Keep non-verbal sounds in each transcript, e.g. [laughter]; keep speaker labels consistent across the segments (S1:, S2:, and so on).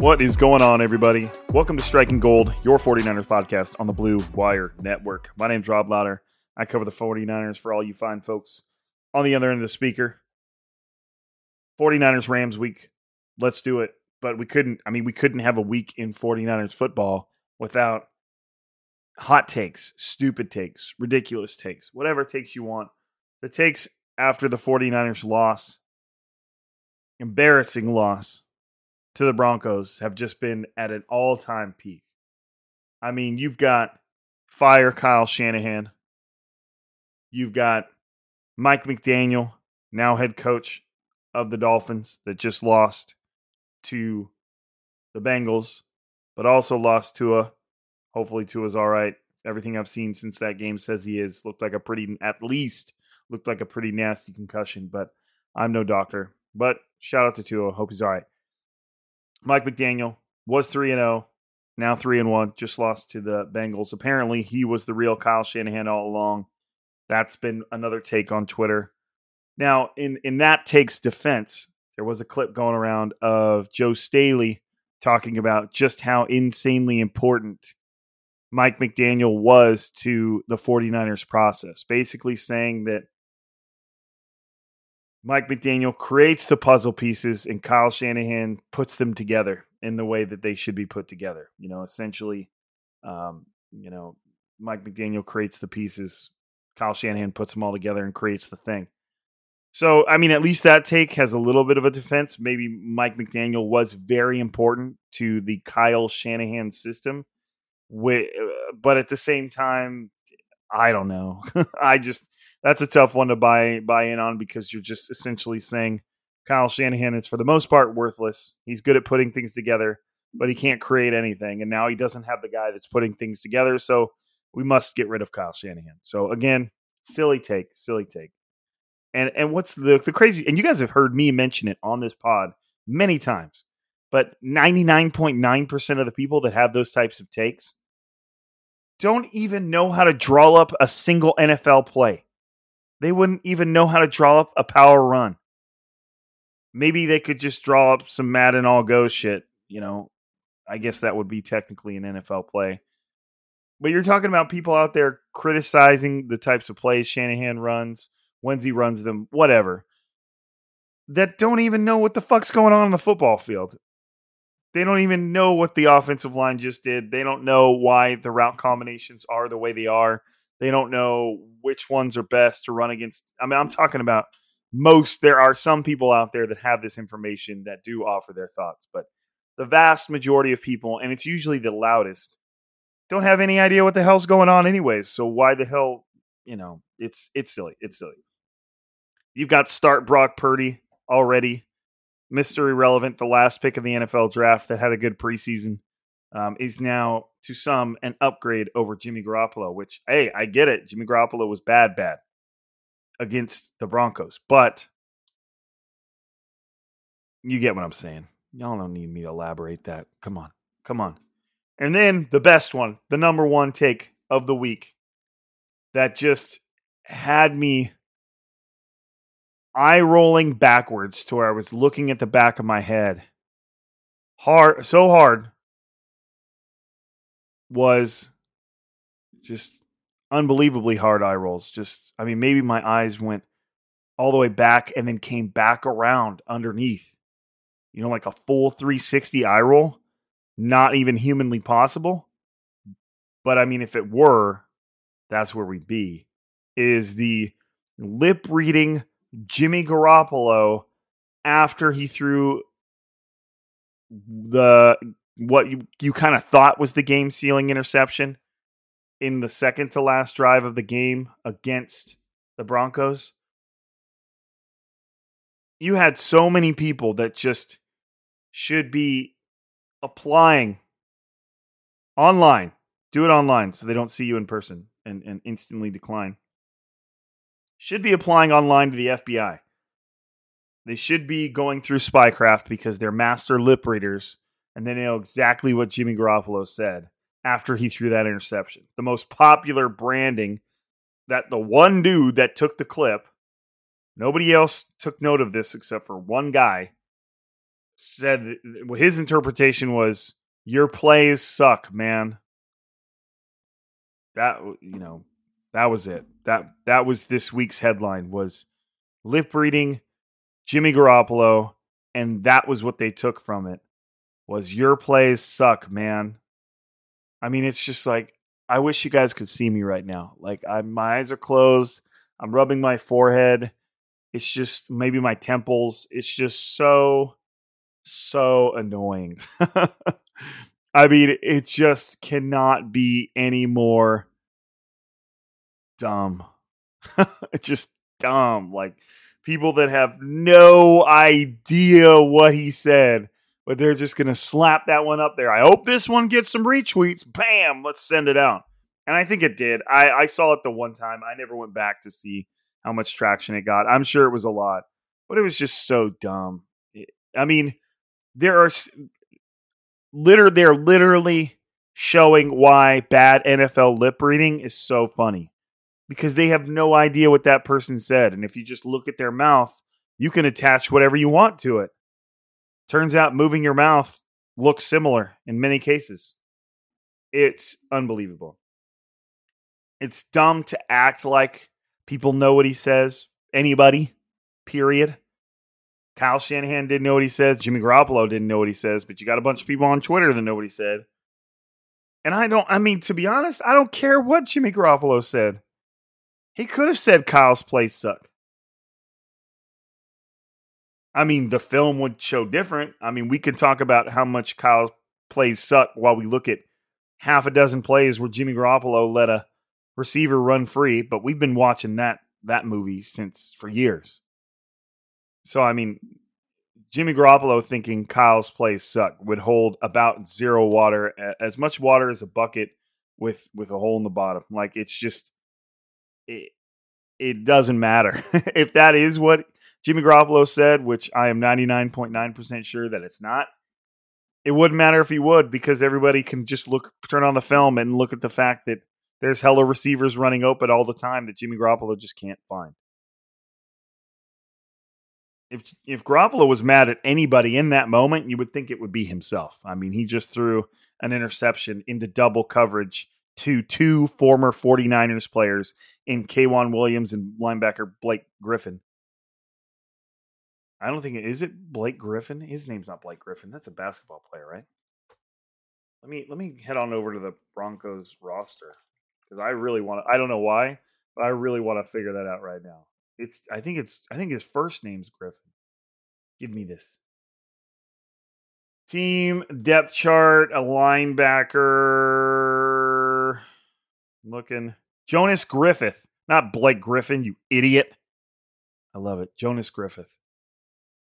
S1: What is going on, everybody? Welcome to Striking Gold, your 49ers podcast on the Blue Wire Network. My name's Rob Lowder. I cover the 49ers for all you fine folks on the other end of the speaker. 49ers Rams week. Let's do it. But we couldn't, I mean, we couldn't have a week in 49ers football without hot takes, stupid takes, ridiculous takes, whatever takes you want. The takes after the 49ers loss, embarrassing loss to the Broncos have just been at an all time peak. I mean, you've got fire Kyle Shanahan. You've got Mike McDaniel, now head coach of the Dolphins, that just lost to the Bengals, but also lost Tua. Hopefully, Tua's all right. Everything I've seen since that game says he is. Looked like a pretty, at least, looked like a pretty nasty concussion, but I'm no doctor. But shout out to Tua. Hope he's all right. Mike McDaniel was 3 and 0, now 3 and 1, just lost to the Bengals. Apparently, he was the real Kyle Shanahan all along. That's been another take on Twitter. Now, in in that take's defense, there was a clip going around of Joe Staley talking about just how insanely important Mike McDaniel was to the 49ers process, basically saying that Mike McDaniel creates the puzzle pieces and Kyle Shanahan puts them together in the way that they should be put together. You know, essentially, um, you know, Mike McDaniel creates the pieces, Kyle Shanahan puts them all together and creates the thing. So, I mean, at least that take has a little bit of a defense. Maybe Mike McDaniel was very important to the Kyle Shanahan system, uh, but at the same time, I don't know. [laughs] I just that's a tough one to buy buy in on because you're just essentially saying Kyle Shanahan is for the most part worthless. He's good at putting things together, but he can't create anything. And now he doesn't have the guy that's putting things together. So we must get rid of Kyle Shanahan. So again, silly take, silly take. And and what's the the crazy and you guys have heard me mention it on this pod many times. But 99.9% of the people that have those types of takes don't even know how to draw up a single NFL play. They wouldn't even know how to draw up a power run. Maybe they could just draw up some Madden all go shit, you know. I guess that would be technically an NFL play. But you're talking about people out there criticizing the types of plays Shanahan runs, he runs them, whatever, that don't even know what the fuck's going on in the football field. They don't even know what the offensive line just did. They don't know why the route combinations are the way they are. They don't know which ones are best to run against. I mean, I'm talking about most. There are some people out there that have this information that do offer their thoughts, but the vast majority of people, and it's usually the loudest, don't have any idea what the hell's going on, anyways. So why the hell, you know, it's it's silly. It's silly. You've got start Brock Purdy already, Mister Irrelevant, the last pick of the NFL draft that had a good preseason. Um, is now to some an upgrade over Jimmy Garoppolo, which, hey, I get it. Jimmy Garoppolo was bad, bad against the Broncos, but you get what I'm saying. Y'all don't need me to elaborate that. Come on. Come on. And then the best one, the number one take of the week that just had me eye rolling backwards to where I was looking at the back of my head. Hard, so hard was just unbelievably hard eye rolls. Just, I mean, maybe my eyes went all the way back and then came back around underneath. You know, like a full 360 eye roll. Not even humanly possible. But I mean, if it were, that's where we'd be. Is the lip reading Jimmy Garoppolo after he threw the what you you kind of thought was the game sealing interception in the second to last drive of the game against the Broncos. You had so many people that just should be applying online. Do it online so they don't see you in person and, and instantly decline. Should be applying online to the FBI. They should be going through spycraft because they're master lip readers and then they know exactly what Jimmy Garoppolo said after he threw that interception. The most popular branding that the one dude that took the clip, nobody else took note of this except for one guy, said his interpretation was your plays suck, man. That you know, that was it. That that was this week's headline was lip reading Jimmy Garoppolo and that was what they took from it was your plays suck, man. I mean, it's just like I wish you guys could see me right now. Like I my eyes are closed. I'm rubbing my forehead. It's just maybe my temples. It's just so so annoying. [laughs] I mean, it just cannot be any more dumb. [laughs] it's just dumb. Like people that have no idea what he said but they're just going to slap that one up there. I hope this one gets some retweets. Bam, let's send it out. And I think it did. I, I saw it the one time. I never went back to see how much traction it got. I'm sure it was a lot, but it was just so dumb. I mean, there are liter they're literally showing why bad NFL lip reading is so funny because they have no idea what that person said. And if you just look at their mouth, you can attach whatever you want to it. Turns out moving your mouth looks similar in many cases. It's unbelievable. It's dumb to act like people know what he says. Anybody, period. Kyle Shanahan didn't know what he says. Jimmy Garoppolo didn't know what he says, but you got a bunch of people on Twitter that know what he said. And I don't, I mean, to be honest, I don't care what Jimmy Garoppolo said. He could have said Kyle's plays suck. I mean, the film would show different. I mean, we can talk about how much Kyle's plays suck while we look at half a dozen plays where Jimmy Garoppolo let a receiver run free, but we've been watching that that movie since for years. So I mean, Jimmy Garoppolo thinking Kyle's plays suck would hold about zero water, as much water as a bucket with with a hole in the bottom. Like it's just it it doesn't matter [laughs] if that is what Jimmy Garoppolo said, which I am 99.9% sure that it's not. It wouldn't matter if he would because everybody can just look, turn on the film and look at the fact that there's hella receivers running open all the time that Jimmy Garoppolo just can't find. If if Garoppolo was mad at anybody in that moment, you would think it would be himself. I mean, he just threw an interception into double coverage to two former 49ers players in K'Waun Williams and linebacker Blake Griffin. I don't think it is it Blake Griffin. His name's not Blake Griffin. That's a basketball player, right? Let me let me head on over to the Broncos roster because I really want to. I don't know why, but I really want to figure that out right now. It's I think it's I think his first name's Griffin. Give me this. Team depth chart, a linebacker. looking Jonas Griffith, not Blake Griffin, you idiot. I love it. Jonas Griffith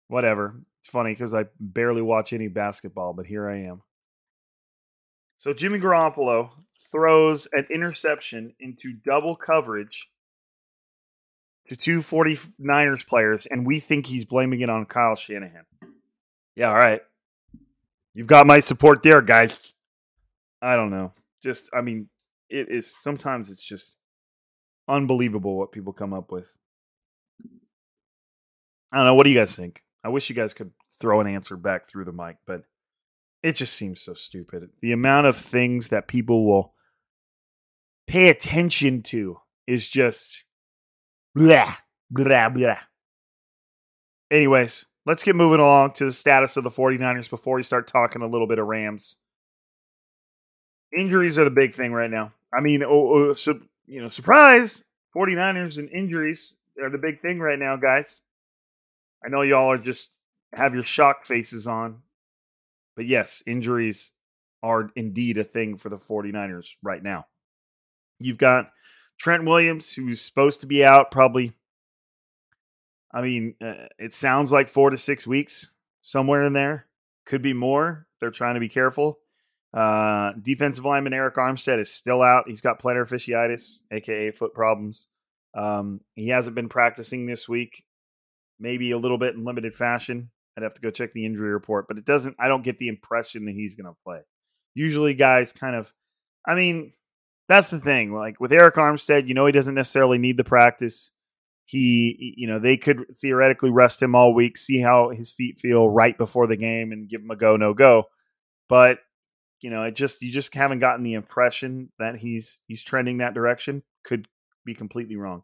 S1: whatever. It's funny because I barely watch any basketball, but here I am. So Jimmy Garoppolo throws an interception into double coverage to two 49ers players, and we think he's blaming it on Kyle Shanahan. Yeah, all right. You've got my support there, guys. I don't know. Just, I mean, it is sometimes it's just unbelievable what people come up with. I don't know. What do you guys think? I wish you guys could throw an answer back through the mic, but it just seems so stupid. The amount of things that people will pay attention to is just blah, blah, blah. Anyways, let's get moving along to the status of the 49ers before we start talking a little bit of Rams. Injuries are the big thing right now. I mean, oh, oh, so, you know, surprise, 49ers and injuries are the big thing right now, guys. I know y'all are just have your shock faces on. But yes, injuries are indeed a thing for the 49ers right now. You've got Trent Williams, who's supposed to be out probably, I mean, uh, it sounds like four to six weeks, somewhere in there. Could be more. They're trying to be careful. Uh, defensive lineman Arik Armstead is still out. He's got plantar fasciitis, aka foot problems. Um, he hasn't been practicing this week, maybe a little bit in limited fashion. I'd have to go check the injury report, but it doesn't. I don't get the impression that he's going to play. Usually, guys kind of. I mean, that's the thing. Like with Arik Armstead, you know, he doesn't necessarily need the practice. He, you know, they could theoretically rest him all week, see how his feet feel right before the game, and give him a go, no go. But you know, it just you just haven't gotten the impression that he's he's trending that direction. Could be completely wrong.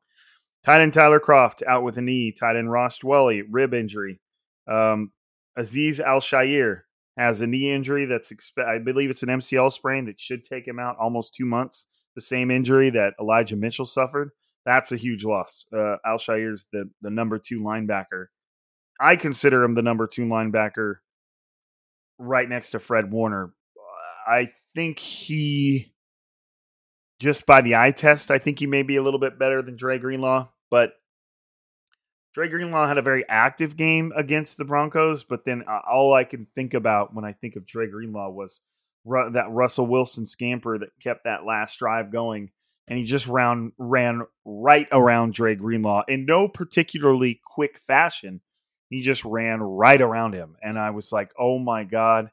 S1: Tight end Tyler Kroft out with a knee. Tight end Ross Dwelley rib injury. Um, Azeez Al-Shaair has a knee injury that's, expe- I believe it's an MCL sprain that should take him out almost two months. The same injury that Elijah Mitchell suffered. That's a huge loss. Uh, Al-Shaair's the, the number two linebacker. I consider him the number two linebacker right next to Fred Warner. I think he, just by the eye test, I think he may be a little bit better than Dre Greenlaw, but Dre Greenlaw had a very active game against the Broncos, but then uh, all I can think about when I think of Dre Greenlaw was ru- that Russell Wilson scamper that kept that last drive going, and he just round ran right around Dre Greenlaw in no particularly quick fashion. He just ran right around him, and I was like, "Oh my god!"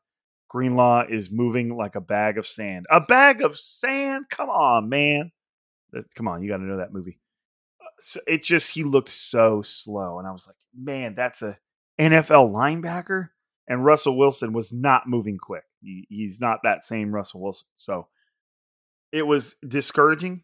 S1: Greenlaw is moving like a bag of sand. A bag of sand? Come on, man. Come on, you got to know that movie uh, so it just he looked so slow, and I was like, man, that's a NFL linebacker. And Russell Wilson was not moving quick. He, he's not that same Russell Wilson. So it was discouraging.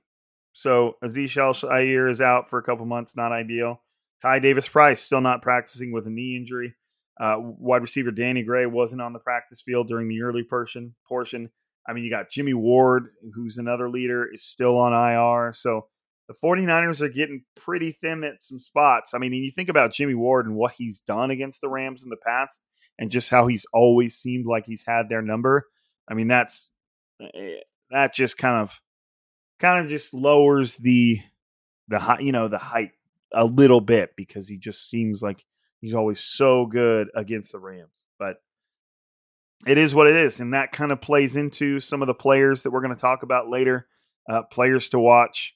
S1: So Azeez Al-Shaair is out for a couple months, not ideal. Ty Davis Price still not practicing with a knee injury. Uh, wide receiver Danny Gray wasn't on the practice field during the early portion. Portion. I mean, you got Jimmy Ward, who's another leader, is still on IR. So the 49ers are getting pretty thin at some spots. I mean, you think about Jimmy Ward and what he's done against the Rams in the past and just how he's always seemed like he's had their number. I mean, that's eh, that just kind of kind of just lowers the the you know, the height a little bit because he just seems like he's always so good against the Rams. But it is what it is, and that kind of plays into some of the players that we're going to talk about later. Uh, players to watch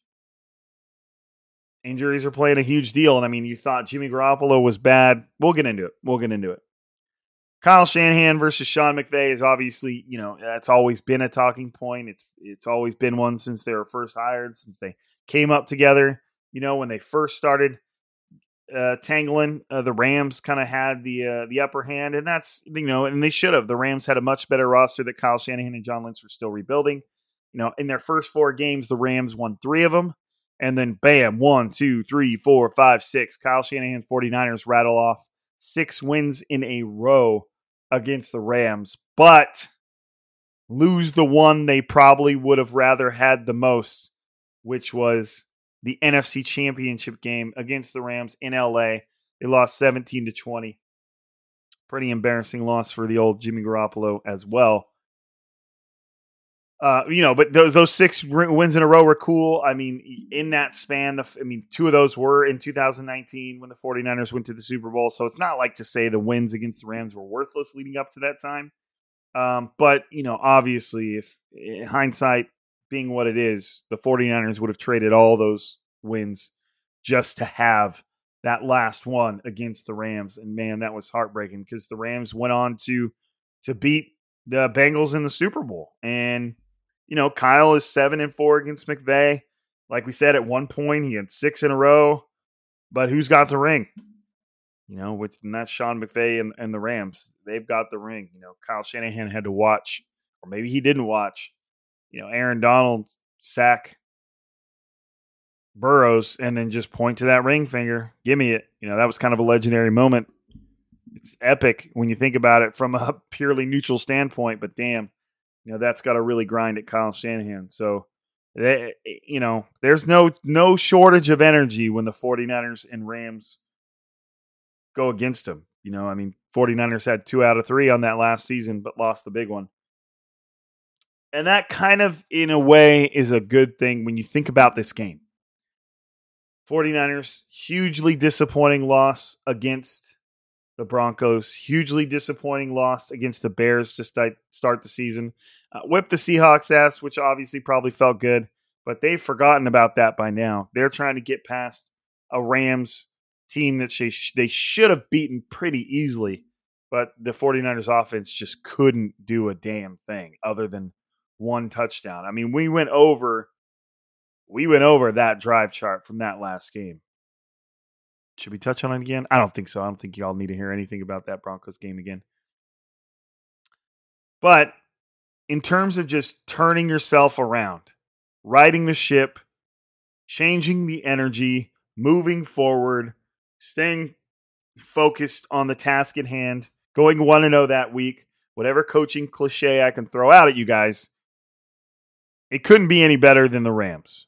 S1: injuries are playing a huge deal. And I mean, you thought Jimmy Garoppolo was bad. We'll get into it. We'll get into it. Kyle Shanahan versus Sean McVay is obviously, you know, that's always been a talking point. It's it's always been one since they were first hired, since they came up together. You know, when they first started uh, tangling, uh, the Rams kind of had the uh, the upper hand, and that's you know, and they should have. The Rams had a much better roster that Kyle Shanahan and John Lynch were still rebuilding. You know, in their first four games, the Rams won three of them. And then bam, one, two, three, four, five, six. Kyle Shanahan's 49ers rattle off six wins in a row against the Rams, but lose the one they probably would have rather had the most, which was the NFC Championship game against the Rams in LA. They lost 17 to 20. Pretty embarrassing loss for the old Jimmy Garoppolo as well. Uh, you know, but those those six wins in a row were cool. I mean, in that span, the I mean, two of those were in 2019 when the 49ers went to the Super Bowl. So it's not like to say the wins against the Rams were worthless leading up to that time. Um, but, you know, obviously, if in hindsight being what it is, the 49ers would have traded all those wins just to have that last one against the Rams. And man, that was heartbreaking because the Rams went on to to beat the Bengals in the Super Bowl. And, you know, Kyle is seven and four against McVay. Like we said, at one point he had six in a row. But who's got the ring? You know, and that's Sean McVay and, and the Rams. They've got the ring. You know, Kyle Shanahan had to watch, or maybe he didn't watch, you know, Aaron Donald sack Burrows and then just point to that ring finger. Give me it. You know, that was kind of a legendary moment. It's epic when you think about it from a [laughs] purely neutral standpoint, but damn, you know, that's got to really grind at Kyle Shanahan. So, they, eh, you know, there's no no shortage of energy when the 49ers and Rams go against him. You know, I mean, 49ers had two out of three on that last season, but lost the big one. And that kind of, in a way, is a good thing when you think about this game. 49ers, hugely disappointing loss against the Broncos, hugely disappointing loss against the Bears to start the season. Uh, whipped the Seahawks ass, which obviously probably felt good, but they've forgotten about that by now. They're trying to get past a Rams team that they, they should have beaten pretty easily, but the 49ers offense just couldn't do a damn thing other than one touchdown. I mean, we went over we went over that drive chart from that last game. Should we touch on it again? I don't think so. I don't think y'all need to hear anything about that Broncos game again. But in terms of just turning yourself around, riding the ship, changing the energy, moving forward, staying focused on the task at hand, going 1 0 that week, whatever coaching cliche I can throw out at you guys, it couldn't be any better than the Rams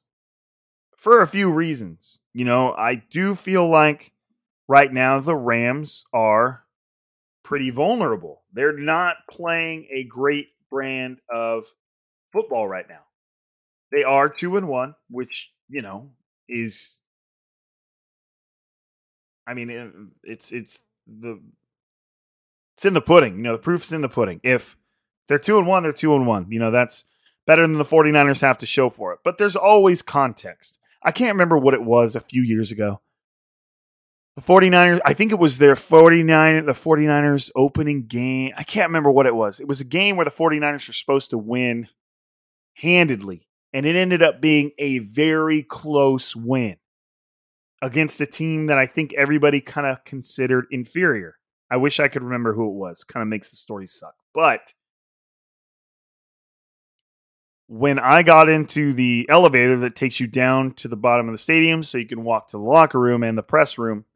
S1: for a few reasons. You know, I do feel like right now the Rams are pretty vulnerable. They're not playing a great brand of football right now. They are 2 and 1, which, you know, is I mean, it's it's the it's in the pudding. You know, the proof's in the pudding. If they're 2 and 1, they're 2 and 1. You know, that's better than the 49ers have to show for it. But there's always context. I can't remember what it was a few years ago. The 49ers, I think it was their 49 the 49ers opening game. I can't remember what it was. It was a game where the 49ers were supposed to win handedly, and it ended up being a very close win against a team that I think everybody kind of considered inferior. I wish I could remember who it was. Kind of makes the story suck. But when I got into the elevator that takes you down to the bottom of the stadium so you can walk to the locker room and the press room,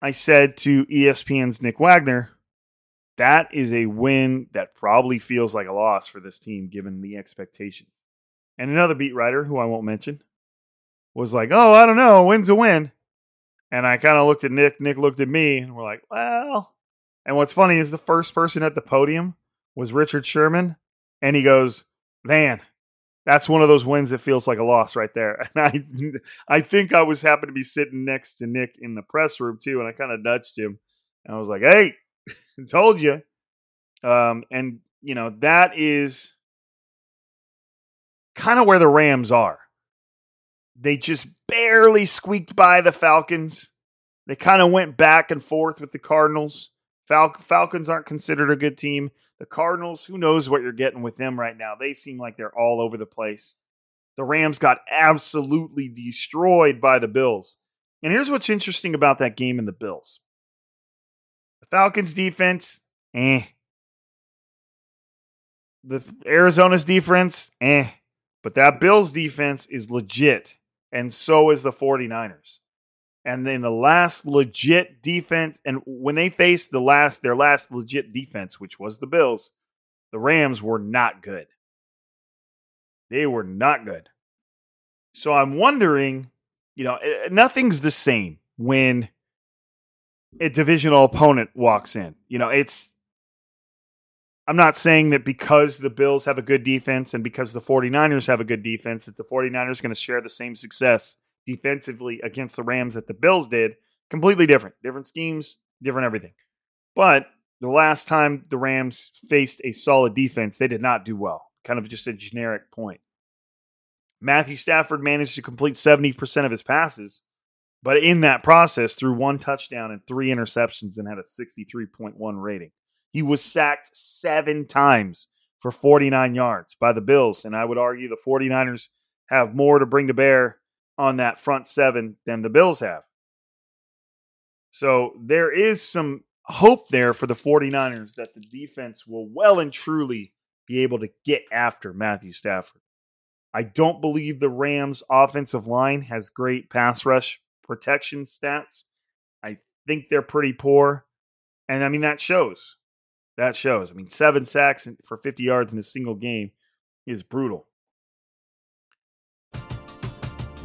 S1: I said to ESPN's Nick Wagoner, that is a win that probably feels like a loss for this team given the expectations. And another beat writer, who I won't mention, was like, oh, I don't know, win's a win. And I kind of looked at Nick, Nick looked at me, and we're like, well. And what's funny is the first person at the podium was Richard Sherman, and he goes, man, that's one of those wins that feels like a loss right there. [laughs] And I I think I was happen to be sitting next to Nick in the press room too, and I kind of nudged him. And I was like, "Hey, [laughs] told you." Um, and you know that is kind of where the Rams are. They just barely squeaked by the Falcons. They kind of went back and forth with the Cardinals. Fal- Falcons aren't considered a good team. The Cardinals, who knows what you're getting with them right now? They seem like they're all over the place. The Rams got absolutely destroyed by the Bills. And here's what's interesting about that game in the Bills the Falcons' defense, eh. The Arizona's defense, eh. But that Bills defense is legit, and so is the 49ers. And then the last legit defense, and when they faced the last their last legit defense, which was the Bills, the Rams were not good. They were not good. So I'm wondering, you know, eh, eh, nothing's the same when a divisional opponent walks in. You know, it's I'm not saying that because the Bills have a good defense and because the 49ers have a good defense that the 49ers going to share the same success defensively against the Rams that the Bills did. Completely different. Different schemes, different everything. But the last time the Rams faced a solid defense, they did not do well. Kind of just a generic point. Matthew Stafford managed to complete 70% of his passes, but in that process, threw one touchdown and three interceptions and had a 63.1 rating. He was sacked seven times for 49 yards by the Bills. And I would argue the 49ers have more to bring to bear on that front seven than the Bills have. So there is some hope there for the 49ers that the defense will well and truly be able to get after Matthew Stafford. I don't believe the Rams' offensive line has great pass rush protection stats. I think they're pretty poor. And I mean, that shows. That shows. I mean, seven sacks for 50 yards in a single game is brutal.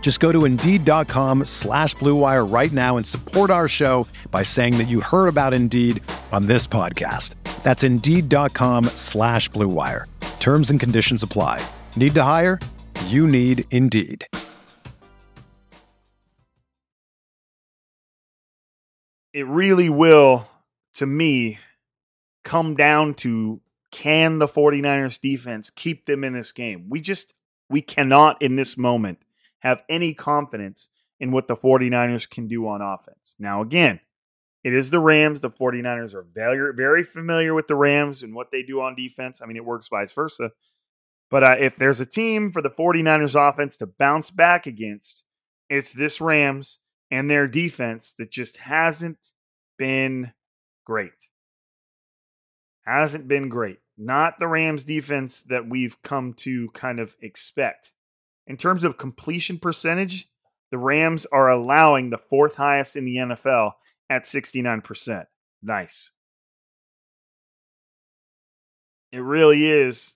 S2: Just go to Indeed.com slash BlueWire right now and support our show by saying that you heard about Indeed on this podcast. That's Indeed.com slash BlueWire. Terms and conditions apply. Need to hire? You need Indeed.
S1: It really will, to me, come down to can the 49ers defense keep them in this game? We just, we cannot in this moment have any confidence in what the 49ers can do on offense. Now, again, it is the Rams. The 49ers are very, very familiar with the Rams and what they do on defense. I mean, it works vice versa. But uh, if there's a team for the 49ers offense to bounce back against, it's this Rams and their defense that just hasn't been great. Hasn't been great. Not the Rams defense that we've come to kind of expect. In terms of completion percentage, the Rams are allowing the fourth highest in the NFL at 69%. Nice. It really is,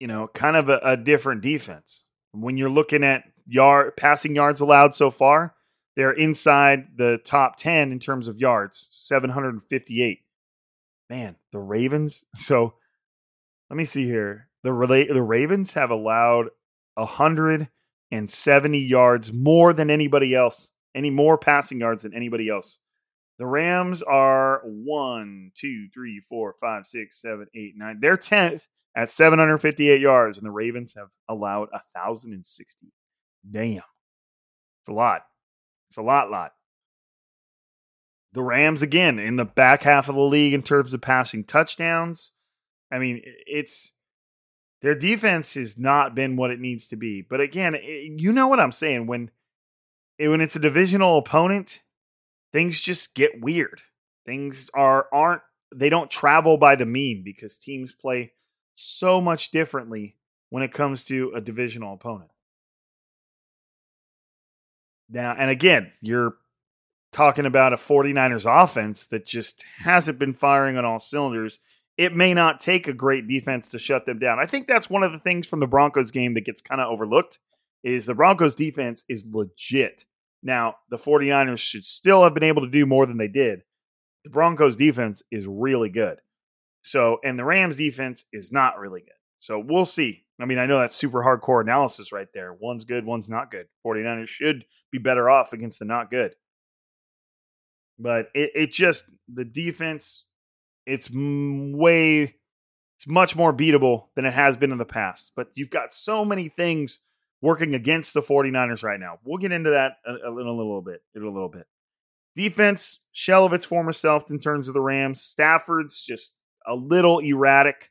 S1: you know, kind of a, a different defense. When you're looking at yard passing yards allowed so far, they're inside the top 10 in terms of yards, 758. Man, the Ravens. [laughs] So let me see here. The the Ravens have allowed 170 yards more than anybody else, any more passing yards than anybody else. The Rams are one, two, three, four, five, six, seven, eight, nine. They're 10th at 758 yards, and the Ravens have allowed 1,060. Damn. It's a lot. It's a lot, lot. The Rams, again, in the back half of the league in terms of passing touchdowns. I mean, it's their defense has not been what it needs to be. But again, it, you know what I'm saying when eh, when it's a divisional opponent, things just get weird. Things are aren't they don't travel by the mean because teams play so much differently when it comes to a divisional opponent. Now, and again, you're talking about a 49ers offense that just hasn't been firing on all cylinders it may not take a great defense to shut them down. I think that's one of the things from the Broncos game that gets kind of overlooked is the Broncos defense is legit. Now, the 49ers should still have been able to do more than they did. The Broncos defense is really good. So, and the Rams defense is not really good. So, we'll see. I mean, I know that's super hardcore analysis right there. One's good, one's not good. 49ers should be better off against the not good. But it, it just, the defense it's way it's much more beatable than it has been in the past. But you've got so many things working against the 49ers right now. We'll get into that in a, little bit. In a little bit. Defense, shell of its former self in terms of the Rams. Stafford's just a little erratic,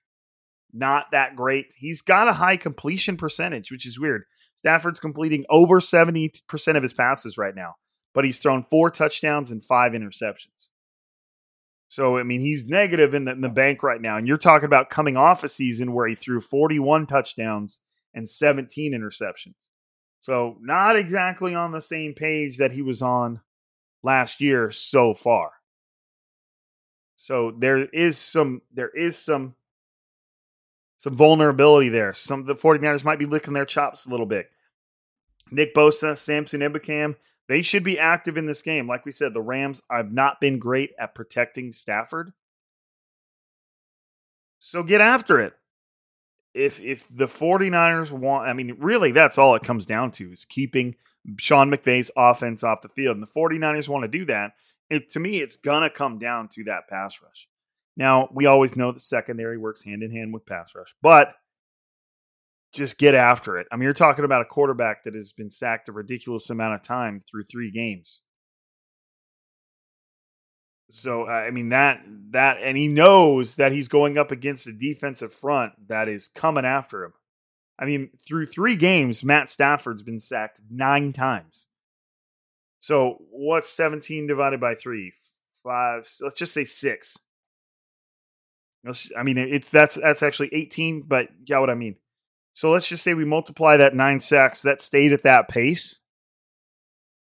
S1: not that great. He's got a high completion percentage, which is weird. Stafford's completing over 70% of his passes right now, but he's thrown four touchdowns and five interceptions. So, I mean, he's negative in the, in the bank right now. And you're talking about coming off a season where he threw 41 touchdowns and 17 interceptions. So, not exactly on the same page that he was on last year so far. So there is some there is some some vulnerability there. Some the 49ers might be licking their chops a little bit. Nick Bosa, Samson Ebukam, they should be active in this game. Like we said, the Rams have not been great at protecting Stafford. So get after it. If if the 49ers want, I mean, really, that's all it comes down to is keeping Sean McVay's offense off the field. And the 49ers want to do that. It, to me, it's going to come down to that pass rush. Now, we always know the secondary works hand in hand with pass rush, but just get after it. I mean, you're talking about a quarterback that has been sacked a ridiculous amount of time through three games. So I mean that that and he knows that he's going up against a defensive front that is coming after him. I mean, through three games, Matt Stafford's been sacked nine times. So what's 17 divided by three? Five. Let's just say six. I mean, it's that's that's actually 18, but yeah, what I mean. So let's just say we multiply that nine sacks that stayed at that pace.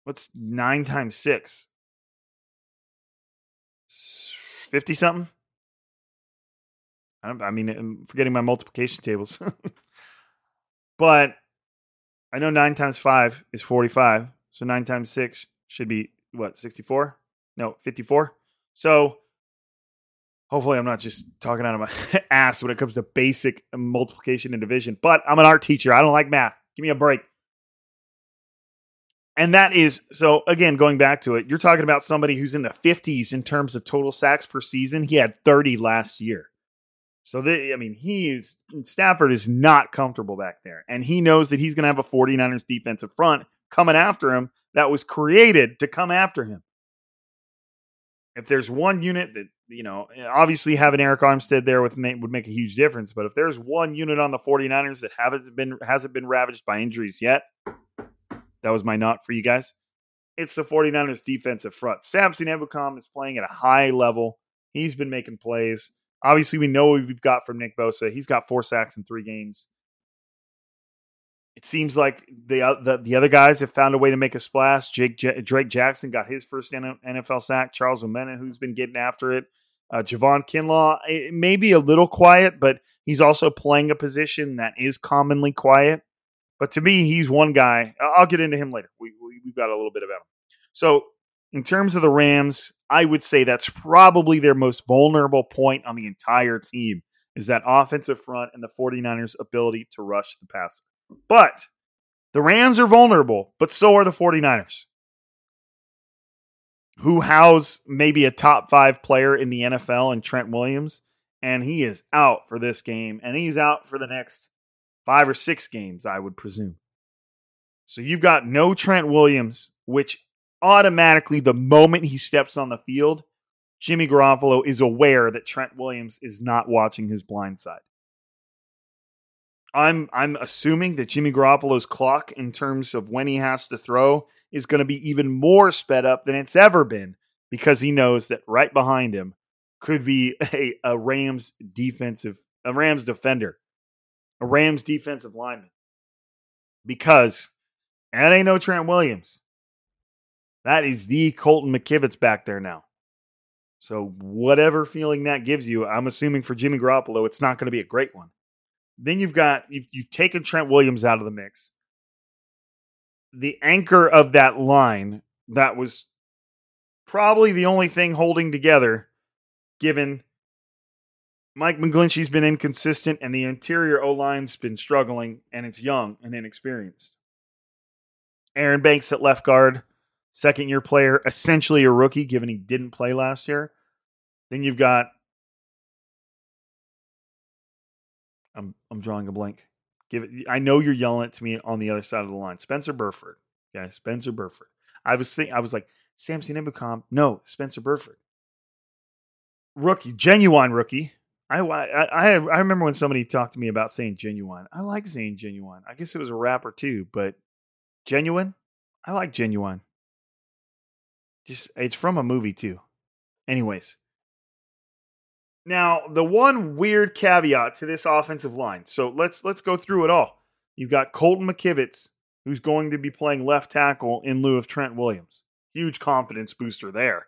S1: What's nine times six? 50 something? I, mean, I'm forgetting my multiplication tables. [laughs] but I know nine times five is 45. So nine times six should be what, 64? No, 54. So Hopefully, I'm not just talking out of my [laughs] ass when it comes to basic multiplication and division, but I'm an art teacher. I don't like math. Give me a break. And that is so, again, going back to it, you're talking about somebody who's in the 50s in terms of total sacks per season. He had 30 last year. So, they, I mean, he is, Stafford is not comfortable back there. And he knows that he's going to have a 49ers defensive front coming after him that was created to come after him. If there's one unit that you know, eh, obviously having Arik Armstead there with would make a huge difference. But if there's one unit on the 49ers that haven't been hasn't been ravaged by injuries yet, that was my not for you guys. It's the 49ers defensive front. Samson Ebukam is playing at a high level. He's been making plays. Obviously, we know what we've got from Nick Bosa. He's got four sacks in three games it seems like the, the the other guys have found a way to make a splash. Jake J- Drake Jackson got his first NFL sack. Charles Omenihu, who's been getting after it. Uh, Javon Kinlaw, it may be a little quiet, but he's also playing a position that is commonly quiet. But to me, he's one guy. I'll get into him later. We, we, we've got a little bit about him. So, in terms of the Rams, I would say that's probably their most vulnerable point on the entire team is that offensive front and the 49ers' ability to rush the passer. But the Rams are vulnerable, but so are the 49ers, who house maybe a top five player in the NFL in Trent Williams. And he is out for this game, and he's out for the next five or six games, I would presume. So you've got no Trent Williams, which automatically, the moment he steps on the field, Jimmy Garoppolo is aware that Trent Williams is not watching his blind side. I'm I'm assuming that Jimmy Garoppolo's clock in terms of when he has to throw is going to be even more sped up than it's ever been because he knows that right behind him could be [laughs] a, a Rams defensive a Rams defender, a Rams defensive lineman. Because that ain't no Trent Williams. That is the Colton McKivitz back there now. So whatever feeling that gives you, I'm assuming for Jimmy Garoppolo, it's not going to be a great one. Then you've got you've, you've taken Trent Williams out of the mix. The anchor of that line that was probably the only thing holding together, given Mike McGlinchey's been inconsistent and the interior O line's been struggling and it's young and inexperienced. Aaron Banks at left guard, second year player, essentially a rookie given he didn't play last year. Then you've got I'm I'm drawing a blank. Give it. I know you're yelling at to me on the other side of the line. Spencer Burford. Okay, Spencer Burford. I was think I was like Samson Ebukam. No, Spencer Burford. Rookie, genuine rookie. I, I I I remember when somebody talked to me about saying genuine. I like saying genuine. I guess it was a rapper too, but genuine. I like genuine. Just it's from a movie too. Anyways, now the one weird caveat to this offensive line. So let's let's go through it all. You've got Colton McKivitz, who's going to be playing left tackle in lieu of Trent Williams. Huge confidence booster there.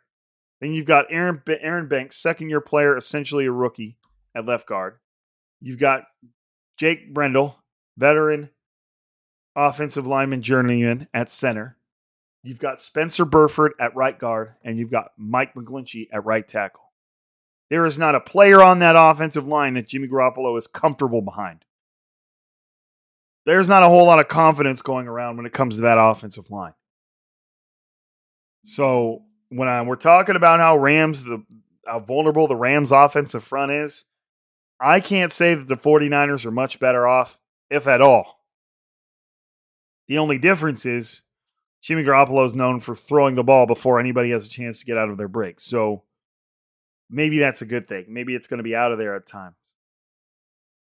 S1: Then you've got Aaron Aaron Banks, second year player, essentially a rookie at left guard. You've got Jake Brendel, veteran offensive lineman journeyman at center. You've got Spencer Burford at right guard, and you've got Mike McGlinchey at right tackle. There is not a player on that offensive line that Jimmy Garoppolo is comfortable behind. There's not a whole lot of confidence going around when it comes to that offensive line. So when I, we're talking about how Rams the how vulnerable the Rams offensive front is, I can't say that the 49ers are much better off, if at all. The only difference is Jimmy Garoppolo is known for throwing the ball before anybody has a chance to get out of their break. So maybe that's a good thing. Maybe it's going to be out of there at times.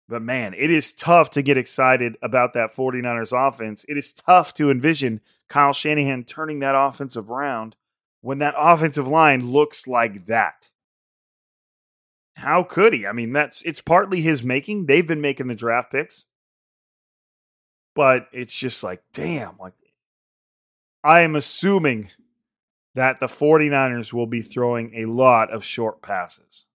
S1: But man, it is tough to get excited about that 49ers offense. It is tough to envision Kyle Shanahan turning that offensive around when that offensive line looks like that. How could he? I mean, that's it's partly his making. They've been making the draft picks. But it's just like, damn, like I am assuming that the 49ers will be throwing a lot of short passes.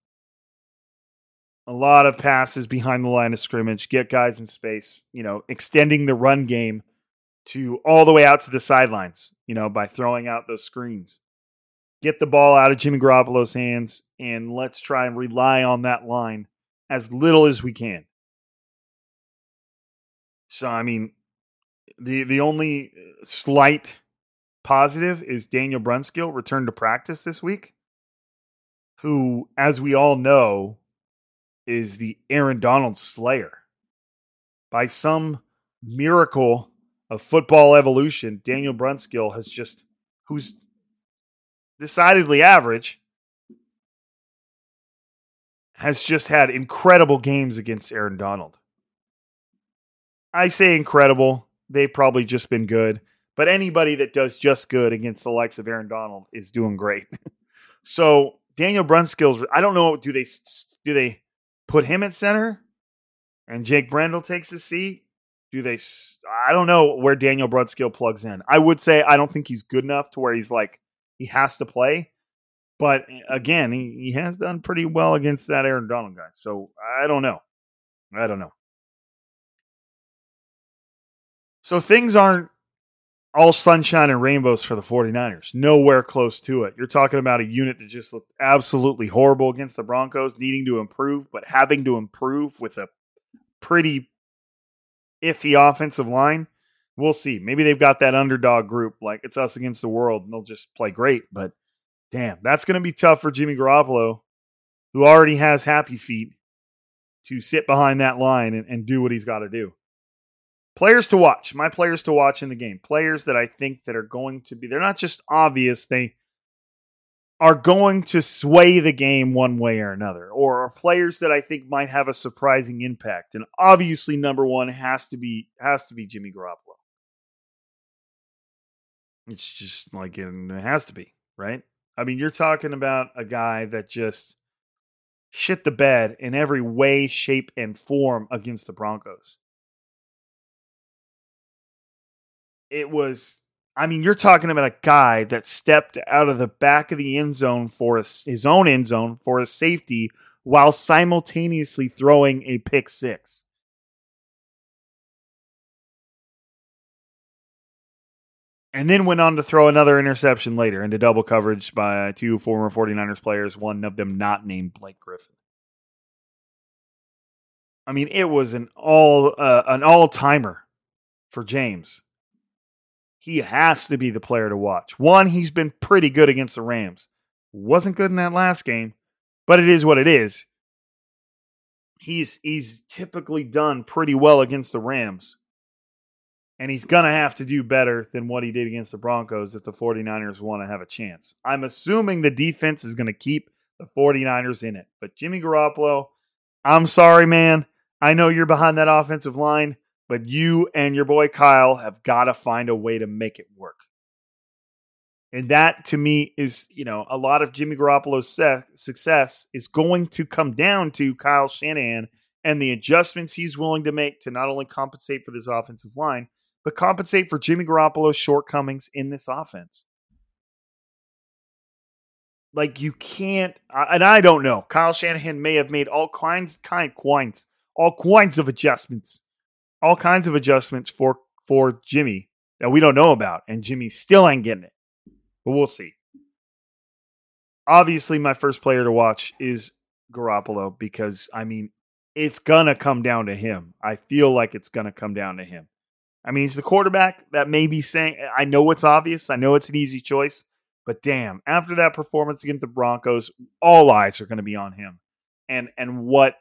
S1: A lot of passes behind the line of scrimmage, get guys in space, you know, extending the run game to all the way out to the sidelines, you know, by throwing out those screens get the ball out of Jimmy Garoppolo's hands, and let's try and rely on that line as little as we can. So, I mean, the the only uh, slight positive is Daniel Brunskill returned to practice this week, who, as we all know, is the Aaron Donald Slayer. By some miracle of football evolution, Daniel Brunskill has just who's decidedly average, has just had incredible games against Aaron Donald. I say incredible. They've probably just been good. But anybody that does just good against the likes of Aaron Donald is doing great. [laughs] so Daniel Brunskill's, I don't know. Do they do they put him at center, and Jake Brendel takes his seat? Do they? I don't know where Daniel Brunskill plugs in. I would say I don't think he's good enough to where he's like he has to play. But eh, again, he, he has done pretty well against that Aaron Donald guy. So I don't know. I don't know. So things aren't all sunshine and rainbows for the 49ers. Nowhere close to it. You're talking about a unit that just looked absolutely horrible against the Broncos, needing to improve, but having to improve with a pretty iffy offensive line we'll see. Maybe they've got that underdog group, like it's us against the world, and they'll just play great. But damn, that's going to be tough for Jimmy Garoppolo, who already has happy feet, to sit behind that line and, and do what he's got to do. Players to watch. My players to watch in the game. Players that I think that are going to be. They're not just obvious. They are going to sway the game one way or another, or are players that I think might have a surprising impact. And obviously, number one has to be has to be Jimmy Garoppolo. It's just like it has to be, right? I mean, you're talking about a guy that just shit the bed in every way, shape, and form against the Broncos. It was, I mean, you're talking about a guy that stepped out of the back of the end zone for his own end zone for a safety while simultaneously throwing a pick six. and then went on to throw another interception later into double coverage by two former 49ers players, one of them not named Blake Griffin. I mean, it was an all uh, an all timer for James. He has to be the player to watch. One, he's been pretty good against the Rams. Wasn't good in that last game, but it is what it is. He's he's typically done pretty well against the Rams and he's going to have to do better than what he did against the Broncos if the 49ers want to have a chance. I'm assuming the defense is going to keep the 49ers in it. But Jimmy Garoppolo, I'm sorry, man. I know you're behind that offensive line, but you and your boy Kyle have got to find a way to make it work. And that to me is, you know, a lot of Jimmy Garoppolo's se- success is going to come down to Kyle Shanahan and the adjustments he's willing to make to not only compensate for this offensive line, but compensate for Jimmy Garoppolo's shortcomings in this offense. Like you can't, and I don't know. Kyle Shanahan may have made all kinds, kind, kinds, all kinds of adjustments, all kinds of adjustments for for Jimmy that we don't know about, and Jimmy still ain't getting it. But we'll see. Obviously, my first player to watch is Garoppolo because I mean it's gonna come down to him. I feel like it's gonna come down to him. I mean, he's the quarterback that may be saying, I know it's obvious, I know it's an easy choice, but damn, after that performance against the Broncos, all eyes are going to be on him, and and what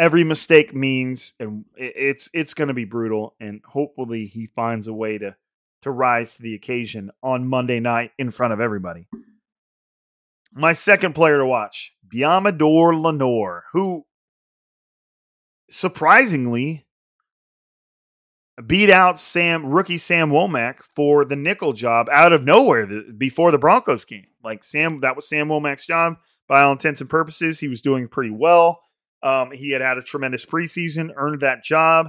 S1: every mistake means, and it's it's going to be brutal, and hopefully he finds a way to to rise to the occasion on Monday night in front of everybody. My second player to watch, Deommodore Lenoir, who surprisingly beat out Sam rookie Sam Womack for the nickel job out of nowhere the, before the Broncos game. Like Sam, that was Sam Womack's job by all intents and purposes. He was doing pretty well. Um, he had had a tremendous preseason, earned that job,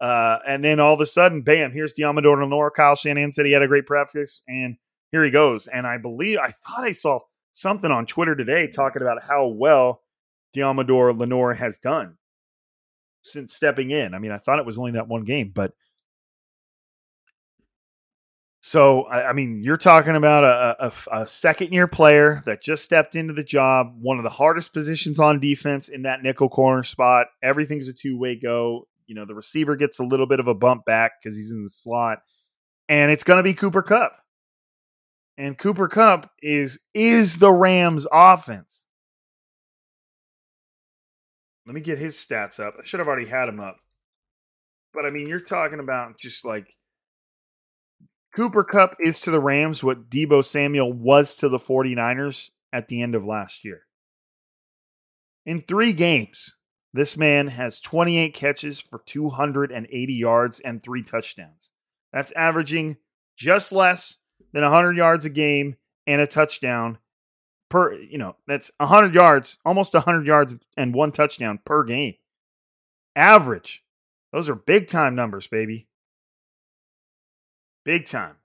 S1: uh, and then all of a sudden, bam! Here's Deommodore Lenoir. Kyle Shanahan said he had a great practice, and here he goes. And I believe I thought I saw something on Twitter today talking about how well Deommodore Lenoir has done since stepping in. I mean, I thought it was only that one game, but so I, I mean, you're talking about a, a, a second year player that just stepped into the job, one of the hardest positions on defense in that nickel corner spot. Everything's a two way go. You know, the receiver gets a little bit of a bump back because he's in the slot, and it's going to be Cooper Kupp. And Cooper Kupp is is the Rams offense. Let me get his stats up. I should have already had him up. But I mean, you're talking about just like Cooper Kupp is to the Rams what Deebo Samuel was to the 49ers at the end of last year. In three games, this man has 28 catches for 280 yards and three touchdowns. That's averaging just less than 100 yards a game and a touchdown per, you know, that's 100 yards, almost 100 yards and one touchdown per game. Average. Those are big time numbers, baby. Big time.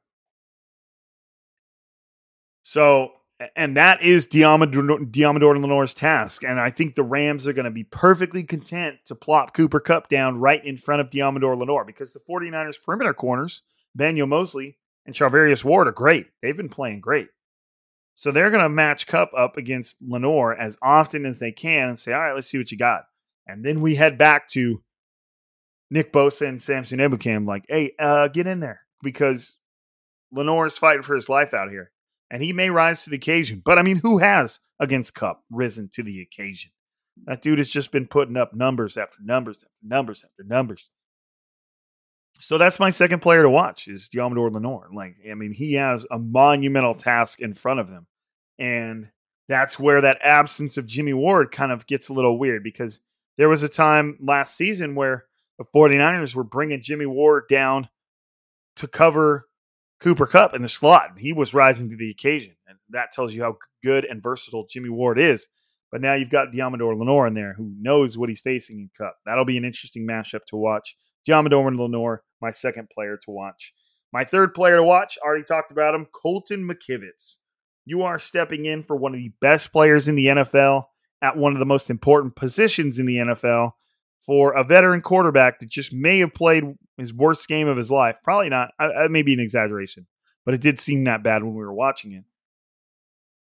S1: So, and that is Deommodore, Deommodore Lenoir's task. And I think the Rams are going to be perfectly content to plop Cooper Kupp down right in front of Deommodore Lenoir because the 49ers perimeter corners, Daniel Moseley and Charvarius Ward, are great. They've been playing great. So they're going to match Kupp up against Lenoir as often as they can and say, all right, let's see what you got. And then we head back to Nick Bosa and Samson Ebukam, like, hey, uh, get in there because Lenoir is fighting for his life out here. And he may rise to the occasion. But I mean, who has against Kupp risen to the occasion? That dude has just been putting up numbers after numbers after numbers after numbers. So that's my second player to watch is Deommodore Lenoir. Like, I mean, he has a monumental task in front of him. And that's where that absence of Jimmy Ward kind of gets a little weird because there was a time last season where the 49ers were bringing Jimmy Ward down to cover Cooper Kupp in the slot. He was rising to the occasion. And that tells you how good and versatile Jimmy Ward is. But now you've got Deommodore Lenoir in there who knows what he's facing in Kupp. That'll be an interesting matchup to watch. Deommodore and Lenoir, my second player to watch. My third player to watch, already talked about him, Colton McKivitz. You are stepping in for one of the best players in the NFL at one of the most important positions in the NFL for a veteran quarterback that just may have played his worst game of his life. Probably not. That may be an exaggeration, but it did seem that bad when we were watching it.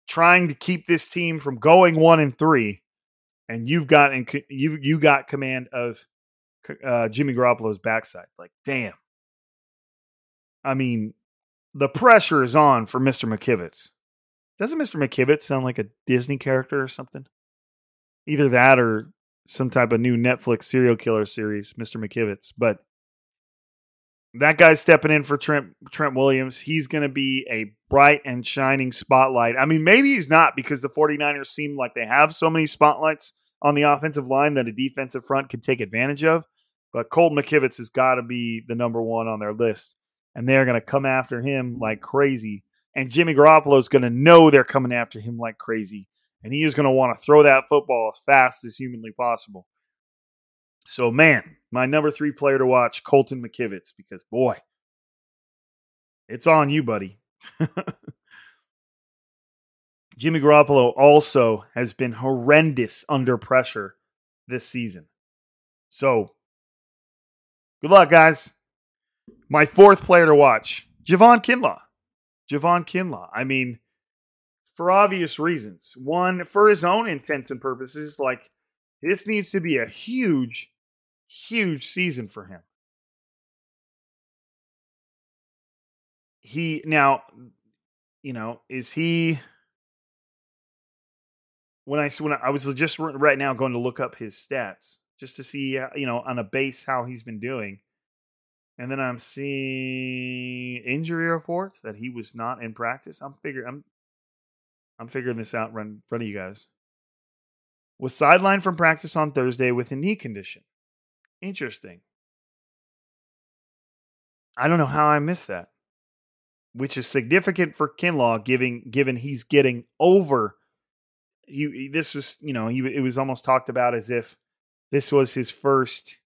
S1: Trying to keep this team from going one and three, and you've got and you you got command of uh, Jimmy Garoppolo's backside. Like, damn. I mean, the pressure is on for Mr. McKivitz. Doesn't Mr. McKivitz sound like a Disney character or something? Either that or some type of new Netflix serial killer series, Mr. McKivitz. But that guy's stepping in for Trent Trent Williams. He's going to be a bright and shining spotlight. I mean, maybe he's not because the 49ers seem like they have so many spotlights on the offensive line that a defensive front can take advantage of. But Colton McKivitz has got to be the number one on their list. And they're going to come after him like crazy. And Jimmy Garoppolo is going to know they're coming after him like crazy. And he is going to want to throw that football as fast as humanly possible. So, man, my number three player to watch, Colton McKivitz, because boy, it's on you, buddy. [laughs] Jimmy Garoppolo also has been horrendous under pressure this season. So, good luck, guys. My fourth player to watch, Javon Kinlaw. Javon Kinlaw. I mean, for obvious reasons. One, for his own intents and purposes, like this needs to be a huge, huge season for him. He now, you know, is he when I when I was just right now going to look up his stats just to see uh, you know on a base how he's been doing, and then I'm seeing injury reports that he was not in practice. I'm figuring I'm I'm figuring this out right in front of you guys. Was sidelined from practice on Thursday with a knee condition. Interesting. I don't know how I missed that, which is significant for Kinlaw, given given he's getting over he this was you know he it was almost talked about as if this was his first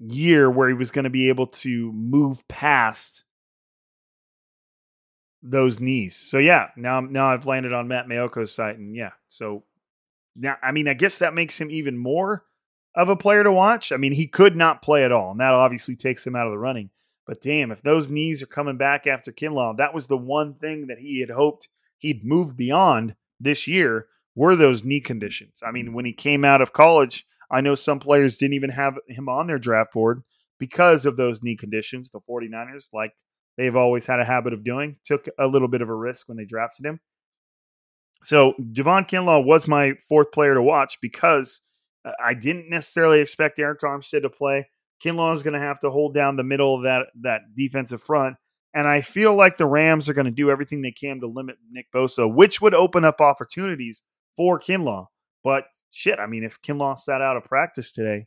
S1: year where he was going to be able to move past those knees. So yeah, now now I've landed on Matt Maiocco's site, and yeah, so now I mean I guess that makes him even more of a player to watch. I mean he could not play at all, and that obviously takes him out of the running. But damn, if those knees are coming back after Kinlaw, that was the one thing that he had hoped he'd move beyond this year were those knee conditions. I mean, when he came out of college, I know some players didn't even have him on their draft board because of those knee conditions. The 49ers, like they've always had a habit of doing, took a little bit of a risk when they drafted him. So Javon Kinlaw was my fourth player to watch because uh, I didn't necessarily expect Arik Armstead to play. Kinlaw is going to have to hold down the middle of that that defensive front, and I feel like the Rams are going to do everything they can to limit Nick Bosa, which would open up opportunities for Kinlaw. But shit, I mean, if Kinlaw sat out of practice today,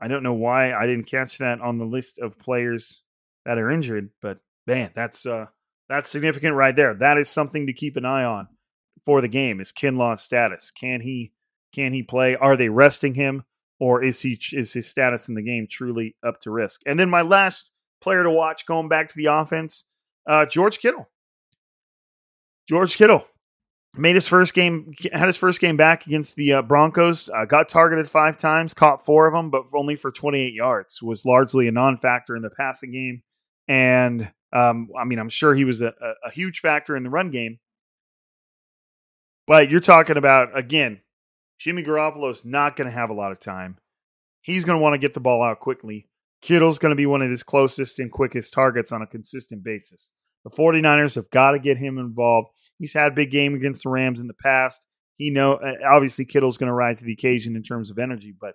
S1: I don't know why I didn't catch that on the list of players that are injured. But man, that's uh, that's significant right there. That is something to keep an eye on for the game. Is Kinlaw's status? Can he can he play? Are they resting him, or is he is his status in the game truly up to risk? And then my last player to watch going back to the offense, uh, George Kittle. George Kittle made his first game, had his first game back against the uh, Broncos. Uh, got targeted five times, caught four of them, but only for 28 yards. Was largely a non-factor in the passing game, and um, I mean, I'm sure he was a, a, huge factor in the run game. But you're talking about again, Jimmy Garoppolo's not going to have a lot of time. He's going to want to get the ball out quickly. Kittle's going to be one of his closest and quickest targets on a consistent basis. The 49ers have got to get him involved. He's had a big game against the Rams in the past. He know obviously Kittle's going to rise to the occasion in terms of energy, but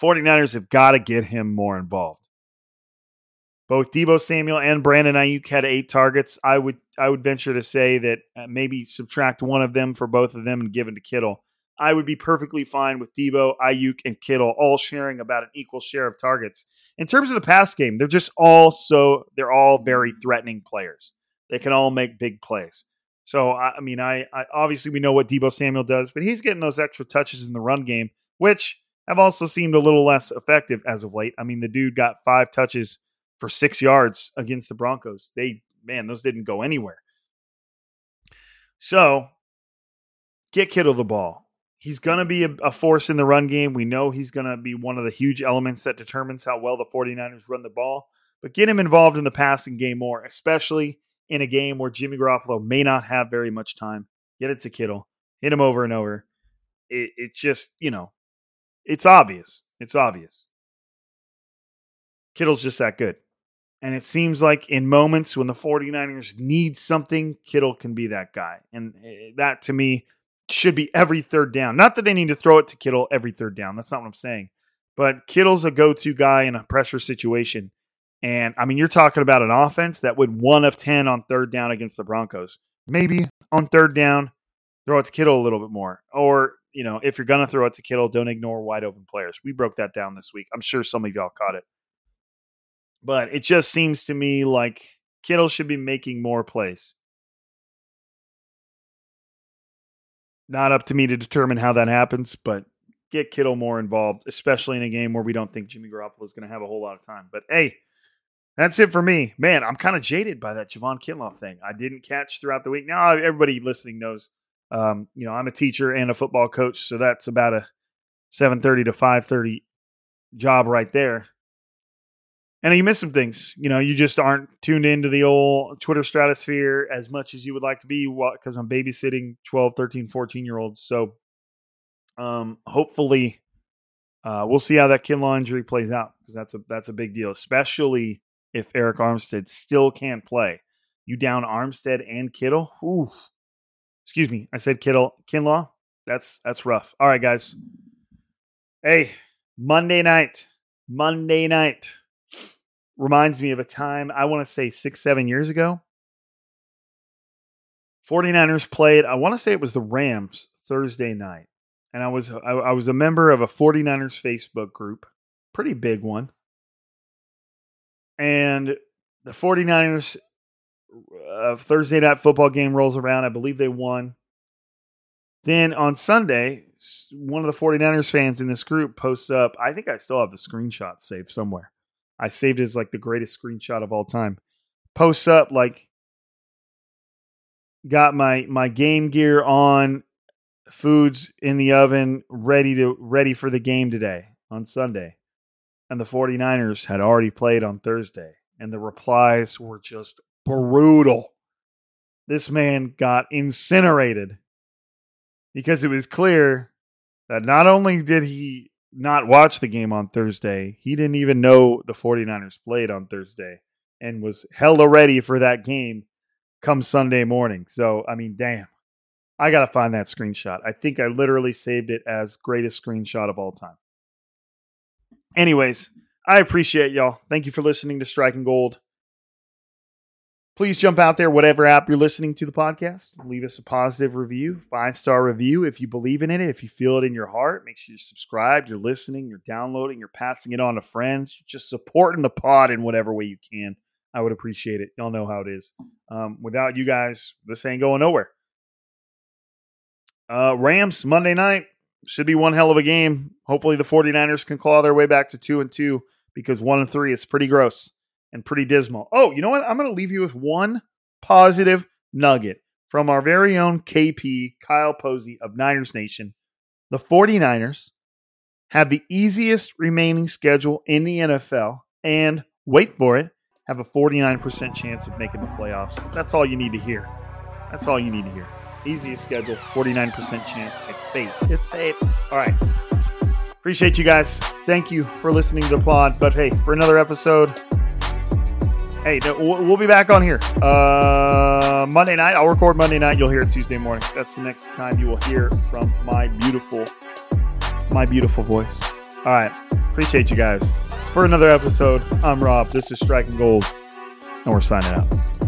S1: 49ers have got to get him more involved. Both Deebo Samuel and Brandon Aiyuk had eight targets. I would I would venture to say that uh, maybe subtract one of them for both of them and give it to Kittle. I would be perfectly fine with Deebo, Aiyuk, and Kittle all sharing about an equal share of targets. In terms of the pass game, they're just all so they're all very threatening players. They can all make big plays. So I, mean, I, I obviously we know what Deebo Samuel does, but he's getting those extra touches in the run game, which have also seemed a little less effective as of late. I mean, the dude got five touches for six yards against the Broncos. They man, those didn't go anywhere. So get Kittle the ball he's going to be a, a, force in the run game. We know he's going to be one of the huge elements that determines how well the 49ers run the ball. But get him involved in the passing game more, especially in a game where Jimmy Garoppolo may not have very much time. Get it to Kittle, hit him over and over. It, it just, you know, it's obvious. It's obvious. Kittle's just that good. And it seems like in moments when the 49ers need something, Kittle can be that guy. And eh, that to me should be every third down. Not that they need to throw it to Kittle every third down. That's not what I'm saying. But Kittle's a go to guy in a pressure situation. And I mean, you're talking about an offense that would one of 10 on third down against the Broncos. Maybe on third down, throw it to Kittle a little bit more. Or you know, if you're going to throw it to Kittle, don't ignore wide open players. We broke that down this week. I'm sure some of y'all caught it. But it just seems to me like Kittle should be making more plays. Not up to me to determine how that happens, but get Kittle more involved, especially in a game where we don't think Jimmy Garoppolo is going to have a whole lot of time. But hey, that's it for me. Man, I'm kind of jaded by that Javon Kinlaw thing. I didn't catch throughout the week. Now everybody listening knows, um, you know, I'm a teacher and a football coach, so that's about a 7:30 to 5:30 job right there and you miss some things. You know, you just aren't tuned into the old Twitter stratosphere as much as you would like to be because I'm babysitting 12, 13, 14 year olds. So um, hopefully uh, we'll see how that Kinlaw injury plays out because that's a that's a big deal, especially if Arik Armstead still can't play. You down Armstead and Kittle? Oof. Excuse me, I said Kittle, Kinlaw. That's that's rough. All right, guys. Hey, Monday night. Monday night reminds me of a time, I want to say six, seven years ago. 49ers played, I want to say it was the Rams Thursday night. And I was I, I was a member of a 49ers Facebook group, pretty big one. And the 49ers uh, Thursday night football game rolls around. I believe they won. Then on Sunday, one of the 49ers fans in this group posts up, I think I still have the screenshot saved somewhere. I saved it as like the greatest screenshot of all time. Posts up like got my my game gear on, foods in the oven, ready to ready for the game today on Sunday. And the 49ers had already played on Thursday. And the replies were just brutal. This man got incinerated because it was clear that not only did he not watch the game on Thursday. He didn't even know the 49ers played on Thursday and was hella ready for that game come Sunday morning. So, I mean, damn. I got to find that screenshot. I think I literally saved it as greatest screenshot of all time. Anyways, I appreciate y'all. Thank you for listening to Striking Gold please jump out there, whatever app you're listening to the podcast. Leave us a positive review, five star review if you believe in it, if you feel it in your heart. Make sure you're subscribed, you're listening, you're downloading, you're passing it on to friends, you're just supporting the pod in whatever way you can. I would appreciate it. Y'all know how it is. Um, without you guys, this ain't going nowhere. Uh, Rams Monday night should be one hell of a game. Hopefully, the 49ers can claw their way back to two and two because one and three is pretty gross and pretty dismal. Oh, you know what? I'm going to leave you with one positive nugget from our very own KP, Kyle Posey of Niners Nation. The 49ers have the easiest remaining schedule in the NFL and, wait for it, have a 49% chance of making the playoffs. That's all you need to hear. That's all you need to hear. Easiest schedule, 49% chance. It's fate. It's fate. All right. Appreciate you guys. Thank you for listening to the pod. But hey, for another episode, hey, we'll be back on here uh, Monday night. I'll record Monday night. You'll hear it Tuesday morning. That's the next time you will hear from my beautiful, my beautiful voice. All right, appreciate you guys for another episode. I'm Rob. This is Striking Gold, and we're signing out.